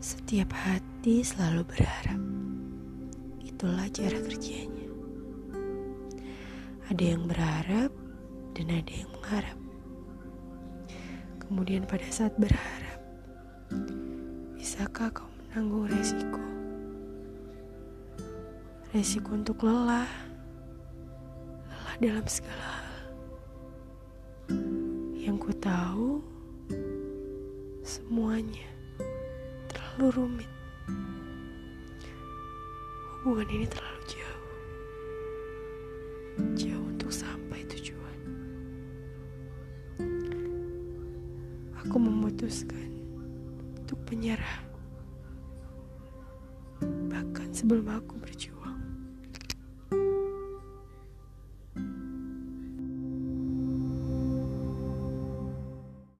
Setiap hati selalu berharap. Itulah cara kerjanya. Ada yang berharap dan ada yang mengharap. Kemudian pada saat berharap, bisakah kau menanggung resiko? Resiko untuk lelah, lelah dalam segala hal. Yang ku tahu, semuanya terlalu rumit. Hubungan ini terlalu jauh. Jauh untuk sampai tujuan. Aku memutuskan untuk menyerah. Bahkan sebelum aku berjuang.